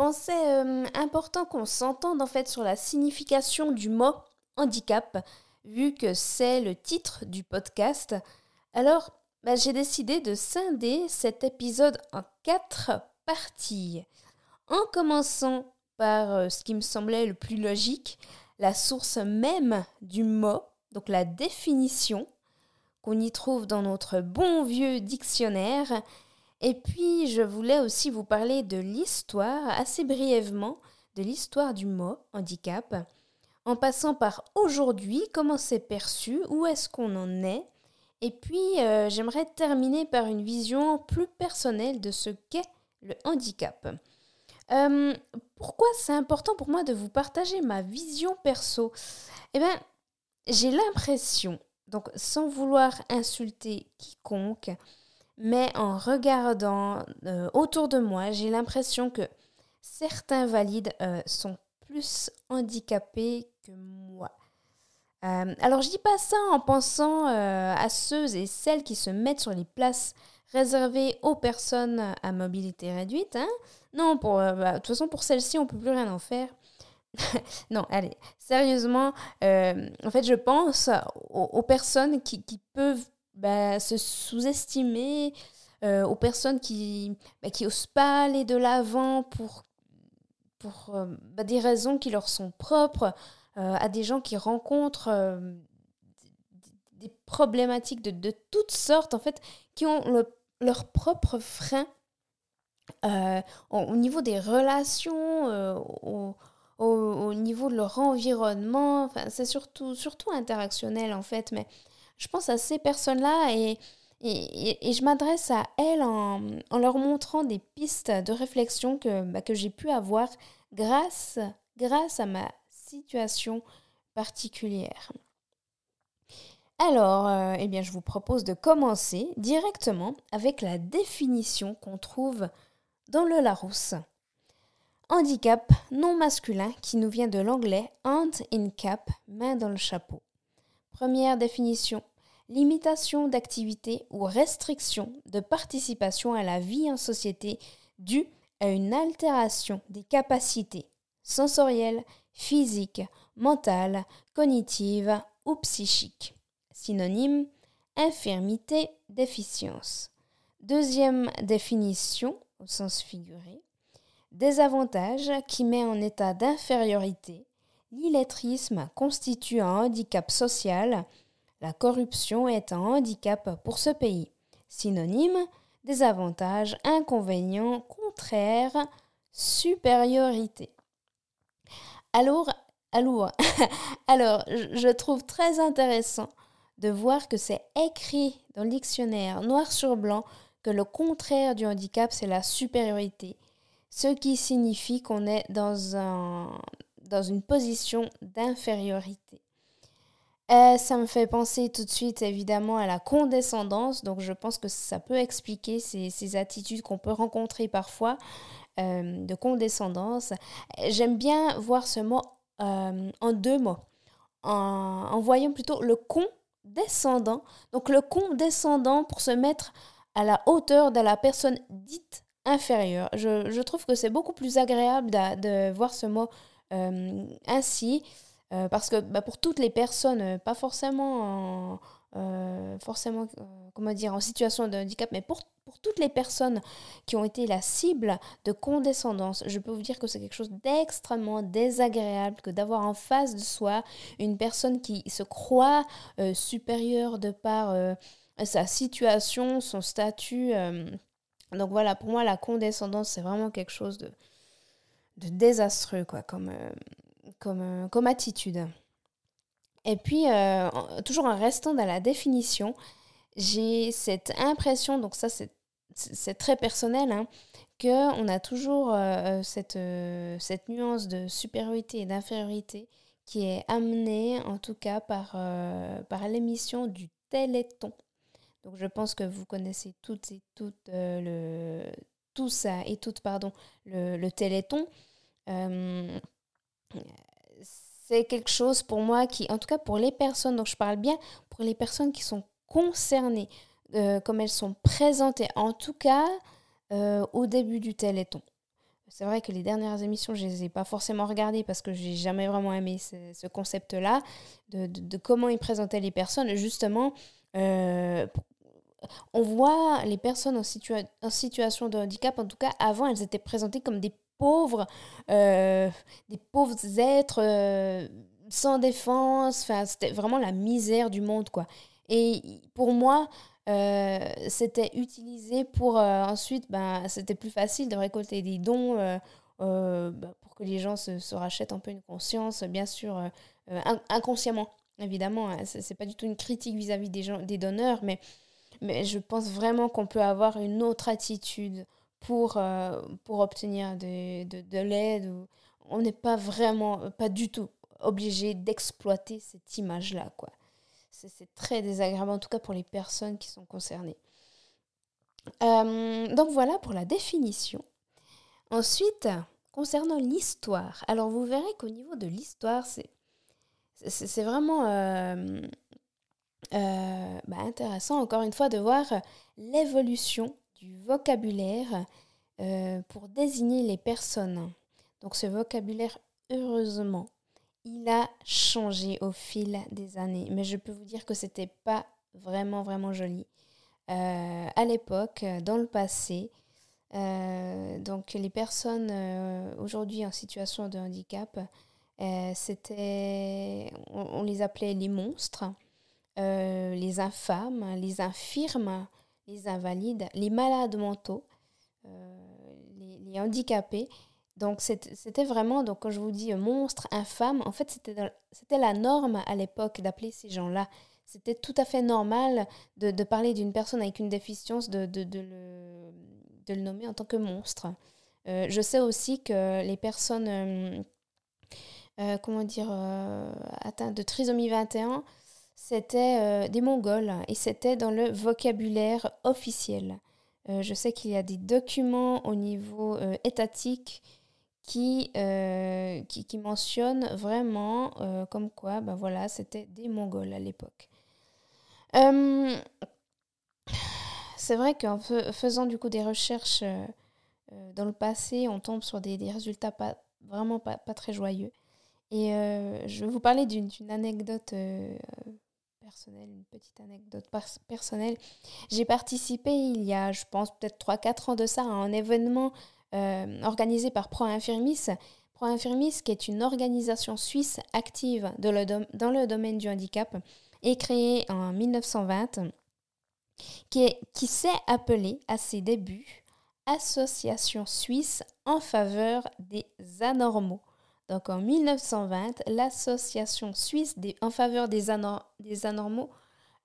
pensais important qu'on s'entende en fait sur la signification du mot handicap, vu que c'est le titre du podcast. Alors, bah, j'ai décidé de scinder cet épisode en quatre parties. En commençant par euh, ce qui me semblait le plus logique, la source même du mot, donc la définition qu'on y trouve dans notre bon vieux dictionnaire. Et puis, je voulais aussi vous parler de l'histoire, assez brièvement, de l'histoire du mot handicap, en passant par aujourd'hui, comment c'est perçu, où est-ce qu'on en est, et puis euh, j'aimerais terminer par une vision plus personnelle de ce qu'est le handicap. Euh, pourquoi c'est important pour moi de vous partager ma vision perso? Eh bien, j'ai l'impression, donc sans vouloir insulter quiconque, mais en regardant euh, autour de moi, j'ai l'impression que certains valides sont plus handicapés que moi. Euh, alors je dis pas ça en pensant euh, à ceux et celles qui se mettent sur les places réservées aux personnes à mobilité réduite. Hein. Non, pour, euh, bah, de toute façon pour celles-ci on peut plus rien en faire. non, allez, sérieusement, en fait je pense aux, personnes qui, peuvent bah, se sous-estimer, aux personnes qui, bah, qui osent pas aller de l'avant pour, pour bah, des raisons qui leur sont propres. Euh, à des gens qui rencontrent euh, des problématiques de, toutes sortes, en fait, qui ont leur propre frein euh, au, niveau des relations, au, niveau de leur environnement. Enfin, c'est surtout, surtout interactionnel, en fait. Mais je pense à ces personnes-là et, et, je m'adresse à elles en, leur montrant des pistes de réflexion que, bah, que j'ai pu avoir grâce, grâce à ma situation particulière. Alors, euh, eh bien, je vous propose de commencer directement avec la définition qu'on trouve dans le Larousse. Handicap non masculin qui nous vient de l'anglais hand in cap, main dans le chapeau. Première définition limitation d'activité ou restriction de participation à la vie en société due à une altération des capacités sensorielles, physique, mentale, cognitive ou psychique. Synonyme infirmité, déficience. Deuxième définition, au sens figuré, désavantage qui met en état d'infériorité. L'illettrisme constitue un handicap social. La corruption est un handicap pour ce pays. Synonyme désavantage, inconvénient, contraire, supériorité. Alors, alors, je trouve très intéressant de voir que c'est écrit dans le dictionnaire noir sur blanc que le contraire du handicap, c'est la supériorité, ce qui signifie qu'on est dans une position d'infériorité. Euh, ça me fait penser tout de suite évidemment à la condescendance, donc je pense que ça peut expliquer ces, attitudes qu'on peut rencontrer parfois. Euh, de condescendance. J'aime bien voir ce mot euh, en deux mots, en, voyant plutôt le condescendant. Donc le condescendant pour se mettre à la hauteur de la personne dite inférieure. Je, trouve que c'est beaucoup plus agréable de, voir ce mot euh, parce que bah, pour toutes les personnes, pas forcément en euh, forcément, euh, comment dire, en situation de handicap, mais pour, pour toutes les personnes qui ont été la cible de condescendance, je peux vous dire que c'est quelque chose d'extrêmement désagréable que d'avoir en face de soi une personne qui se croit euh, supérieure de par sa situation, son statut. donc voilà, pour moi, la condescendance, c'est vraiment quelque chose de, de désastreux, quoi, comme, comme, comme attitude. Et puis, euh, toujours en restant dans la définition, j'ai cette impression, donc ça c'est très personnel, hein, qu'on a toujours euh, cette, euh, cette nuance de supériorité et d'infériorité qui est amenée en tout cas par, par l'émission du Téléthon. Donc je pense que vous connaissez toutes et toutes le, tous et toutes pardon, le, le Téléthon c'est quelque chose pour moi qui, en tout cas pour les personnes dont je parle bien, pour les personnes qui sont concernées, euh, comme elles sont présentées, en tout cas euh, au début du téléthon. c'est vrai que les dernières émissions, je ne les ai pas forcément regardées parce que j'ai jamais vraiment aimé ce, concept-là, de, comment ils présentaient les personnes. Justement, euh, on voit les personnes en, en, situation de handicap, en tout cas avant, elles étaient présentées comme des pauvres, euh, des pauvres êtres euh, sans défense. Enfin, c'était vraiment la misère du monde, quoi. Et pour moi, euh, c'était utilisé pour ensuite, ben, c'était plus facile de récolter des dons ben, pour que les gens se, rachètent un peu une conscience, bien sûr, inconsciemment. Évidemment, hein, ce c'est pas du tout une critique vis-à-vis des, gens, des donneurs, mais, mais je pense vraiment qu'on peut avoir une autre attitude pour, euh, pour obtenir de, de, de l'aide. On n'est pas vraiment, pas du tout obligé d'exploiter cette image-là. C'est très désagréable, en tout cas pour les personnes qui sont concernées. Euh, donc voilà pour la définition. Ensuite, concernant l'histoire, alors vous verrez qu'au niveau de l'histoire, c'est vraiment euh, bah, intéressant, encore une fois, de voir l'évolution du vocabulaire euh, pour désigner les personnes. Donc ce vocabulaire, heureusement, il a changé au fil des années. Mais je peux vous dire que c'était pas vraiment, vraiment joli. Euh, à l'époque, dans le passé, euh, donc les personnes aujourd'hui en situation de handicap, c'était, on, les appelait les monstres, les infâmes, les infirmes, les invalides, les malades mentaux, euh, les, handicapés. Donc c'était vraiment, donc quand je vous dis monstre, infâme, en fait c'était la norme à l'époque d'appeler ces gens-là. C'était tout à fait normal de, parler d'une personne avec une déficience, de, de, le, de, le, nommer en tant que monstre. Euh, je sais aussi que les personnes, euh, comment dire, atteintes de trisomie 21, c'était euh, des Mongols et c'était dans le vocabulaire officiel. Euh, je sais qu'il y a des documents au niveau euh, étatique qui, qui, mentionnent vraiment comme quoi, ben voilà, c'était des Mongols à l'époque. c'est vrai qu'en faisant du coup des recherches dans le passé, on tombe sur des, des résultats pas, vraiment pas, pas, très joyeux. Et je vais vous parler d'une anecdote une petite anecdote personnelle. J'ai participé il y a, je pense, peut-être 3-4 ans de ça, à un événement euh, organisé par Pro Infirmis. Pro Infirmis, qui est une organisation suisse active dans le domaine du handicap, est créée en 1920, qui, qui s'est appelée à ses débuts Association suisse en faveur des anormaux. Donc en 1920, l'association suisse en faveur des, anormaux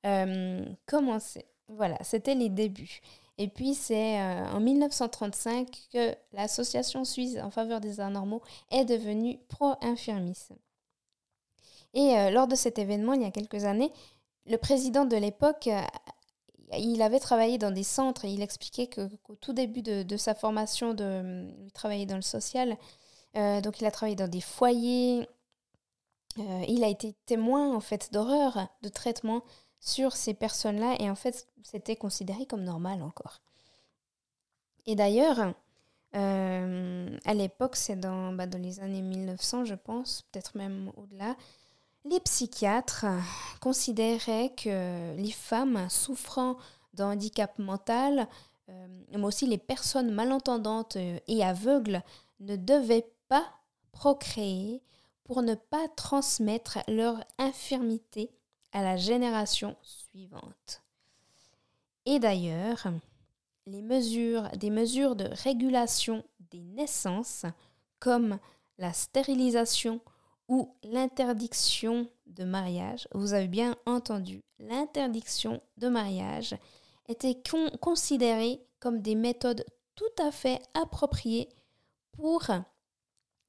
euh, commençait. Voilà, c'était les débuts. Et puis c'est euh, en 1935 que l'association suisse en faveur des anormaux est devenue Pro-Infirmis. Et euh, lors de cet événement, il y a quelques années, le président de l'époque, il avait travaillé dans des centres et il expliquait qu'au tout début de, sa formation, de, il travaillait dans le social, donc il a travaillé dans des foyers. Euh, il a été témoin en fait d'horreur, de traitement sur ces personnes-là et en fait c'était considéré comme normal encore. Et d'ailleurs, euh, à l'époque, c'est dans, bah, dans les années 1900 je pense, peut-être même au-delà, les psychiatres considéraient que les femmes souffrant d'un handicap mental, mais aussi les personnes malentendantes et aveugles, ne devaient pas procréer pour ne pas transmettre leur infirmité à la génération suivante. Et d'ailleurs, les mesures, des mesures de régulation des naissances, comme la stérilisation ou l'interdiction de mariage, vous avez bien entendu, l'interdiction de mariage, étaient considérées comme des méthodes tout à fait appropriées pour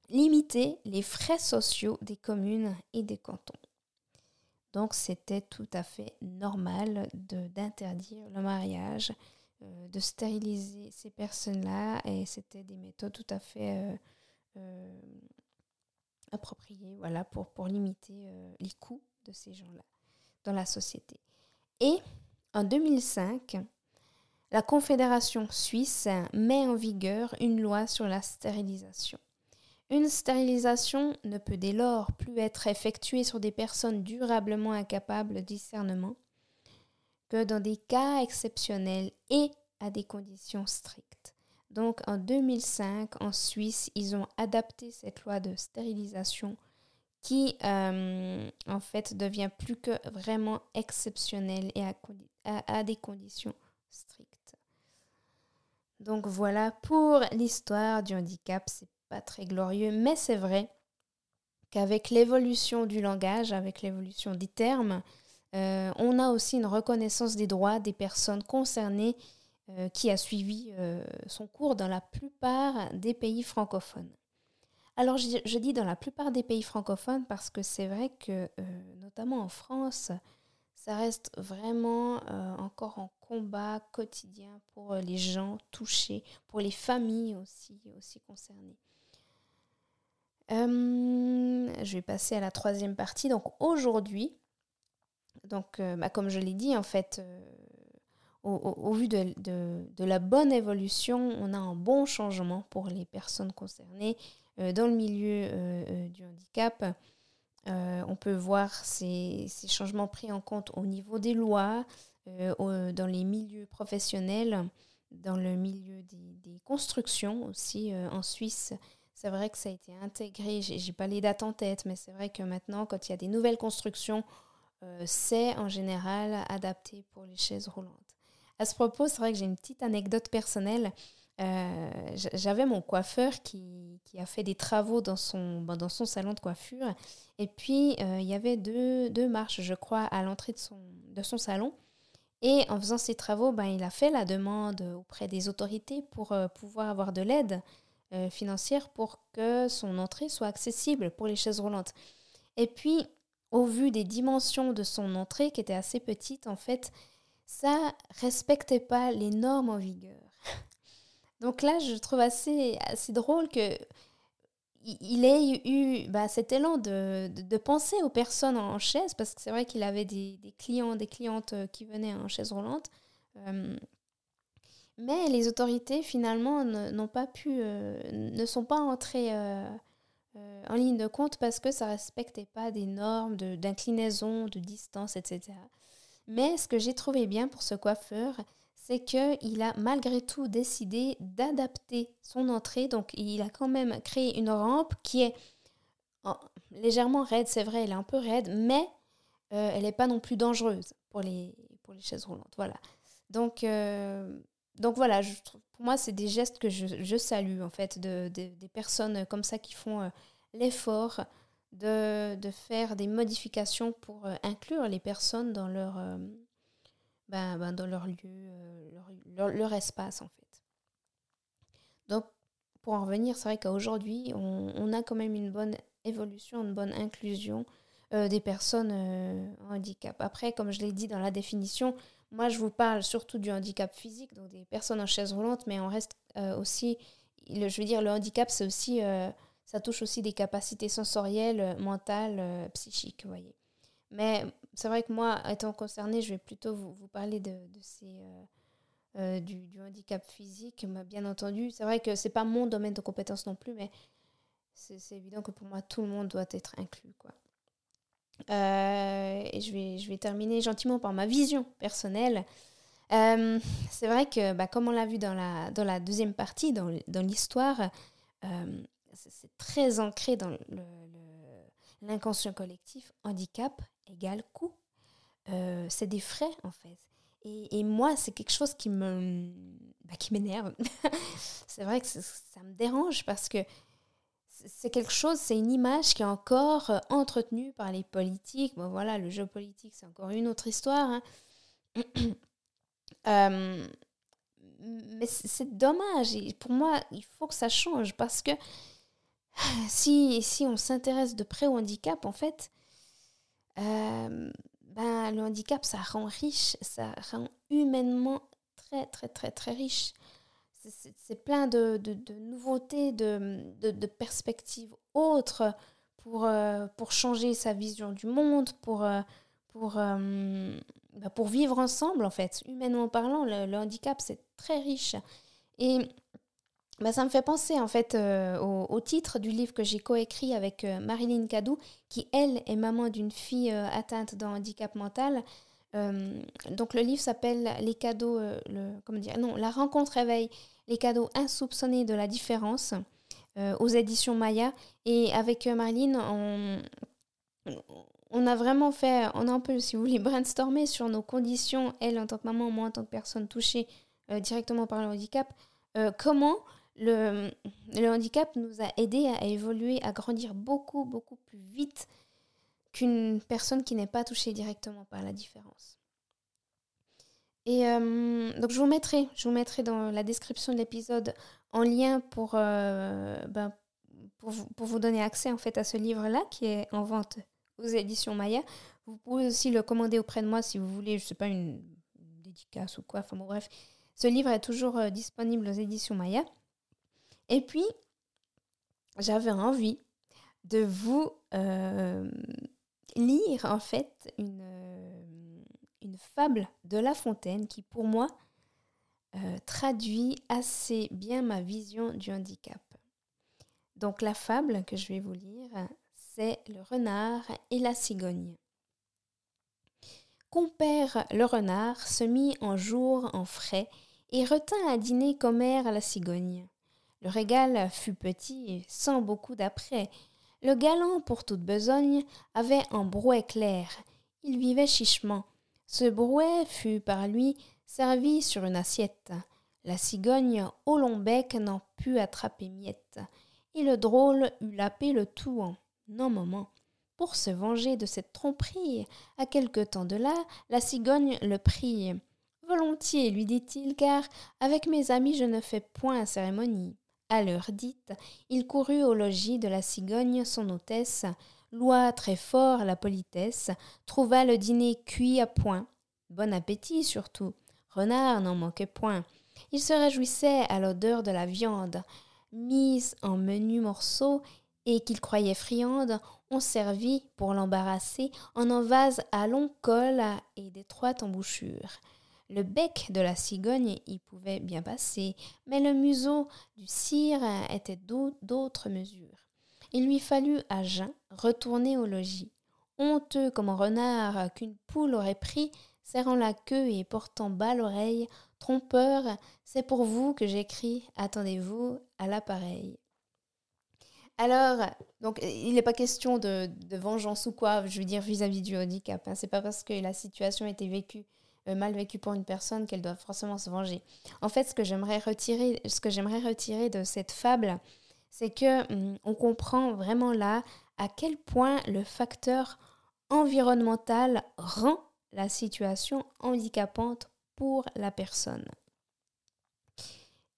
limiter les frais sociaux des communes et des cantons. Donc c'était tout à fait normal d'interdire le mariage, euh, de stériliser ces personnes-là, et c'était des méthodes tout à fait euh, euh, appropriées pour limiter les coûts de ces gens-là dans la société. Et en 2005, la Confédération suisse met en vigueur une loi sur la stérilisation. Une stérilisation ne peut dès lors plus être effectuée sur des personnes durablement incapables de discernement que dans des cas exceptionnels et à des conditions strictes. Donc en 2005, en Suisse, ils ont adapté cette loi de stérilisation qui euh, en fait devient plus que vraiment exceptionnelle et à, des conditions strictes. Donc voilà pour l'histoire du handicap. Pas très glorieux, mais c'est vrai qu'avec l'évolution du langage, avec l'évolution des termes, euh, on a aussi une reconnaissance des droits des personnes concernées euh, qui a suivi euh, son cours dans la plupart des pays francophones. Alors je, dis dans la plupart des pays francophones parce que c'est vrai que, notamment en France, ça reste vraiment encore en combat quotidien pour les gens touchés, pour les familles aussi, aussi concernées. Je vais passer à la troisième partie. Donc aujourd'hui, donc, bah, comme je l'ai dit, en fait, au, vu de, la bonne évolution, on a un bon changement pour les personnes concernées euh, dans le milieu euh, euh, du handicap. on peut voir ces, changements pris en compte au niveau des lois, dans les milieux professionnels, dans le milieu des, constructions aussi en Suisse. C'est vrai que ça a été intégré, j'ai pas les dates en tête, mais c'est vrai que maintenant, quand il y a des nouvelles constructions, c'est en général adapté pour les chaises roulantes. À ce propos, c'est vrai que j'ai une petite anecdote personnelle. Euh, j'avais mon coiffeur qui, a fait des travaux dans son, ben, dans son salon de coiffure. Et puis, euh, il y avait deux, deux, marches, je crois, à l'entrée de son, de son salon. Et en faisant ces travaux, ben, il a fait la demande auprès des autorités pour euh, pouvoir avoir de l'aide financière pour que son entrée soit accessible pour les chaises roulantes. Et puis, au vu des dimensions de son entrée, qui était assez petite, en fait, ça respectait pas les normes en vigueur. Donc là, je trouve assez, assez drôle que il ait eu bah, cet élan de, de, penser aux personnes en chaise, parce que c'est vrai qu'il avait des, clients, des clientes euh, qui venaient en chaise roulante. Euh, mais les autorités, finalement, n'ont pas pu, euh, ne sont pas entrées en ligne de compte parce que ça respectait pas des normes d'inclinaison, de, distance, etc. Mais ce que j'ai trouvé bien pour ce coiffeur, c'est qu'il a malgré tout décidé d'adapter son entrée. Donc il a quand même créé une rampe qui est légèrement raide, c'est vrai, elle est un peu raide, mais euh, elle n'est pas non plus dangereuse pour les, pour les chaises roulantes. Voilà. Donc, euh, donc voilà, pour moi, c'est des gestes que je, salue, en fait, de, des personnes comme ça qui font euh, l'effort de, faire des modifications pour euh, inclure les personnes dans leur, euh, ben, ben, dans leur lieu, leur, leur, espace en fait. Donc pour en revenir, c'est vrai qu'aujourd'hui, on, on, a quand même une bonne évolution, une bonne inclusion des personnes en handicap. Après, comme je l'ai dit dans la définition, moi je vous parle surtout du handicap physique, donc des personnes en chaise roulante, mais on reste aussi, le, je veux dire, le handicap c'est aussi ça touche aussi des capacités sensorielles, euh, mentales, euh, psychiques, vous voyez. Mais c'est vrai que moi, étant concernée, je vais plutôt vous, parler de, ces, euh, du, du, handicap physique, bien entendu. C'est vrai que c'est pas mon domaine de compétence non plus, mais c'est évident que pour moi, tout le monde doit être inclus. Quoi. Et je vais, je vais terminer gentiment par ma vision personnelle. c'est vrai que, bah, comme on l'a vu dans la, dans la deuxième partie, dans, dans l'histoire, c'est très ancré dans l'inconscient collectif. Handicap égale coût. Euh, c'est des frais, en fait. Et, moi, c'est quelque chose qui me bah, qui m'énerve. c'est vrai que ça me dérange parce que c'est quelque chose, c'est une image qui est encore euh, entretenue par les politiques. Bon, voilà, le jeu politique, c'est encore une autre histoire. Hein. Euh, mais c'est dommage. Pour moi, il faut que ça change parce que si, si on s'intéresse de près au handicap, en fait, euh, ben, le handicap, ça rend riche, ça rend humainement très, très, très, très riche. C'est plein de, de, nouveautés, de, de, perspectives autres pour, euh, pour changer sa vision du monde, pour, euh, pour, bah, pour vivre ensemble, en fait. Humainement parlant, le, handicap, c'est très riche. Et bah, ça me fait penser, en fait, euh, au, titre du livre que j'ai coécrit avec euh, Marilyn Cadou, qui, elle, est maman d'une fille euh, atteinte d'un handicap mental. Donc, le livre s'appelle Les cadeaux, le, comment dire, non, La rencontre réveille, les cadeaux insoupçonnés de la différence aux éditions Maya. Et avec Marilyn, on, a vraiment fait, on a un peu, si vous voulez, brainstormer sur nos conditions, elle en tant que maman, moi en tant que personne touchée euh, directement par le handicap, euh, comment le, handicap nous a aidé à évoluer, à grandir beaucoup, beaucoup plus vite qu'une personne qui n'est pas touchée directement par la différence. Et euh, donc je vous mettrai, je vous mettrai dans la description de l'épisode en lien pour, ben, pour, vous, pour vous donner accès en fait à ce livre-là qui est en vente aux éditions Maya. Vous pouvez aussi le commander auprès de moi si vous voulez, je sais pas, une, dédicace ou quoi. Enfin bon, bref. Ce livre est toujours euh, disponible aux éditions Maya. Et puis, j'avais envie de vous euh, lire en fait une, euh, une fable de La Fontaine qui pour moi traduit assez bien ma vision du handicap. Donc la fable que je vais vous lire c'est le renard et la cigogne. Compère le renard se mit en jour en frais et retint à dîner commère la cigogne. Le régal fut petit et sans beaucoup d'après. Le galant, pour toute besogne, avait un brouet clair. Il vivait chichement. Ce brouet fut par lui servi sur une assiette. La cigogne, au long bec, n'en put attraper miette. Et le drôle eut lapé le tout en non, maman. Pour se venger de cette tromperie, à quelque temps de là, la cigogne le prie. Volontiers, lui dit-il, car avec mes amis je ne fais point cérémonie. À l'heure dite, il courut au logis de la cigogne, son hôtesse, loua très fort la politesse, trouva le dîner cuit à point. Bon appétit surtout. Renard n'en manquait point. Il se réjouissait à l'odeur de la viande. Mise en menus morceaux, et qu'il croyait friande, on servit, pour l'embarrasser, en un vase à long col et d'étroite embouchure. Le bec de la cigogne y pouvait bien passer, mais le museau du cire était d'autres mesures. Il lui fallut à jeun retourner au logis. Honteux comme un renard qu'une poule aurait pris, serrant la queue et portant bas l'oreille, trompeur, c'est pour vous que j'écris, attendez-vous à l'appareil. Alors, donc, il n'est pas question de, vengeance ou quoi, je veux dire, vis-à-vis du handicap. Hein. C'est pas parce que la situation a été vécue, mal vécue pour une personne qu'elle doit forcément se venger. En fait, ce que j'aimerais retirer, ce que j'aimerais retirer de cette fable, c'est que hum, on comprend vraiment là à quel point le facteur environnemental rend la situation handicapante pour la personne.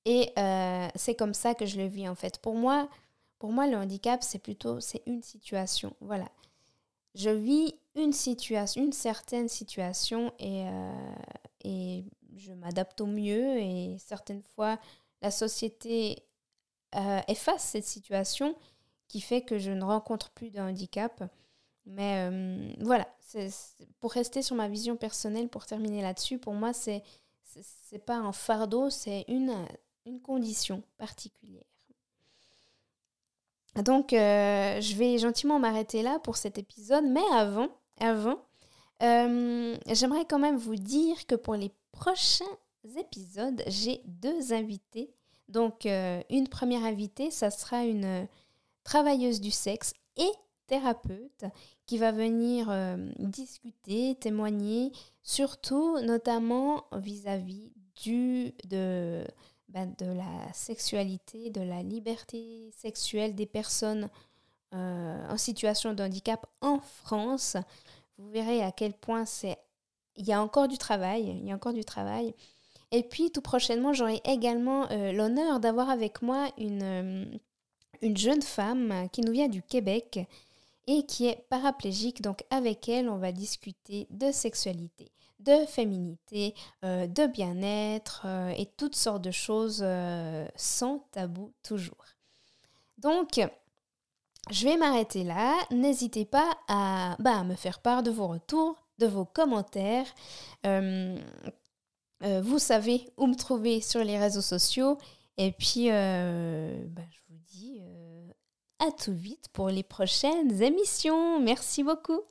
Et euh, c'est comme ça que je le vis en fait. Pour moi, pour moi, le handicap, c'est plutôt c'est une situation. Voilà. Je vis une situation, une certaine situation et, euh, et je m'adapte au mieux et certaines fois, la société euh, efface cette situation qui fait que je ne rencontre plus de handicap. Mais euh, voilà, pour rester sur ma vision personnelle, pour terminer là-dessus, pour moi, c'est c'est pas un fardeau, c'est une, une condition particulière. Donc, euh, je vais gentiment m'arrêter là pour cet épisode, mais avant, avant, euh, j'aimerais quand même vous dire que pour les prochains épisodes, j'ai deux invités. Donc, euh, une première invitée, ça sera une travailleuse du sexe et thérapeute qui va venir discuter, témoigner, surtout notamment vis-à-vis du de bah, de la sexualité, de la liberté sexuelle des personnes euh, en situation de handicap en France. Vous verrez à quel point c'est... Il y a encore du travail, il y a encore du travail. Et puis tout prochainement, j'aurai également euh, l'honneur d'avoir avec moi euh, une jeune femme qui nous vient du Québec et qui est paraplégique. Donc avec elle, on va discuter de sexualité de féminité, euh, de bien-être euh, et toutes sortes de choses euh, sans tabou toujours. Donc, je vais m'arrêter là. N'hésitez pas à, bah, me faire part de vos retours, de vos commentaires. vous savez où me trouver sur les réseaux sociaux. Et puis, bah, je vous dis à tout vite pour les prochaines émissions. Merci beaucoup.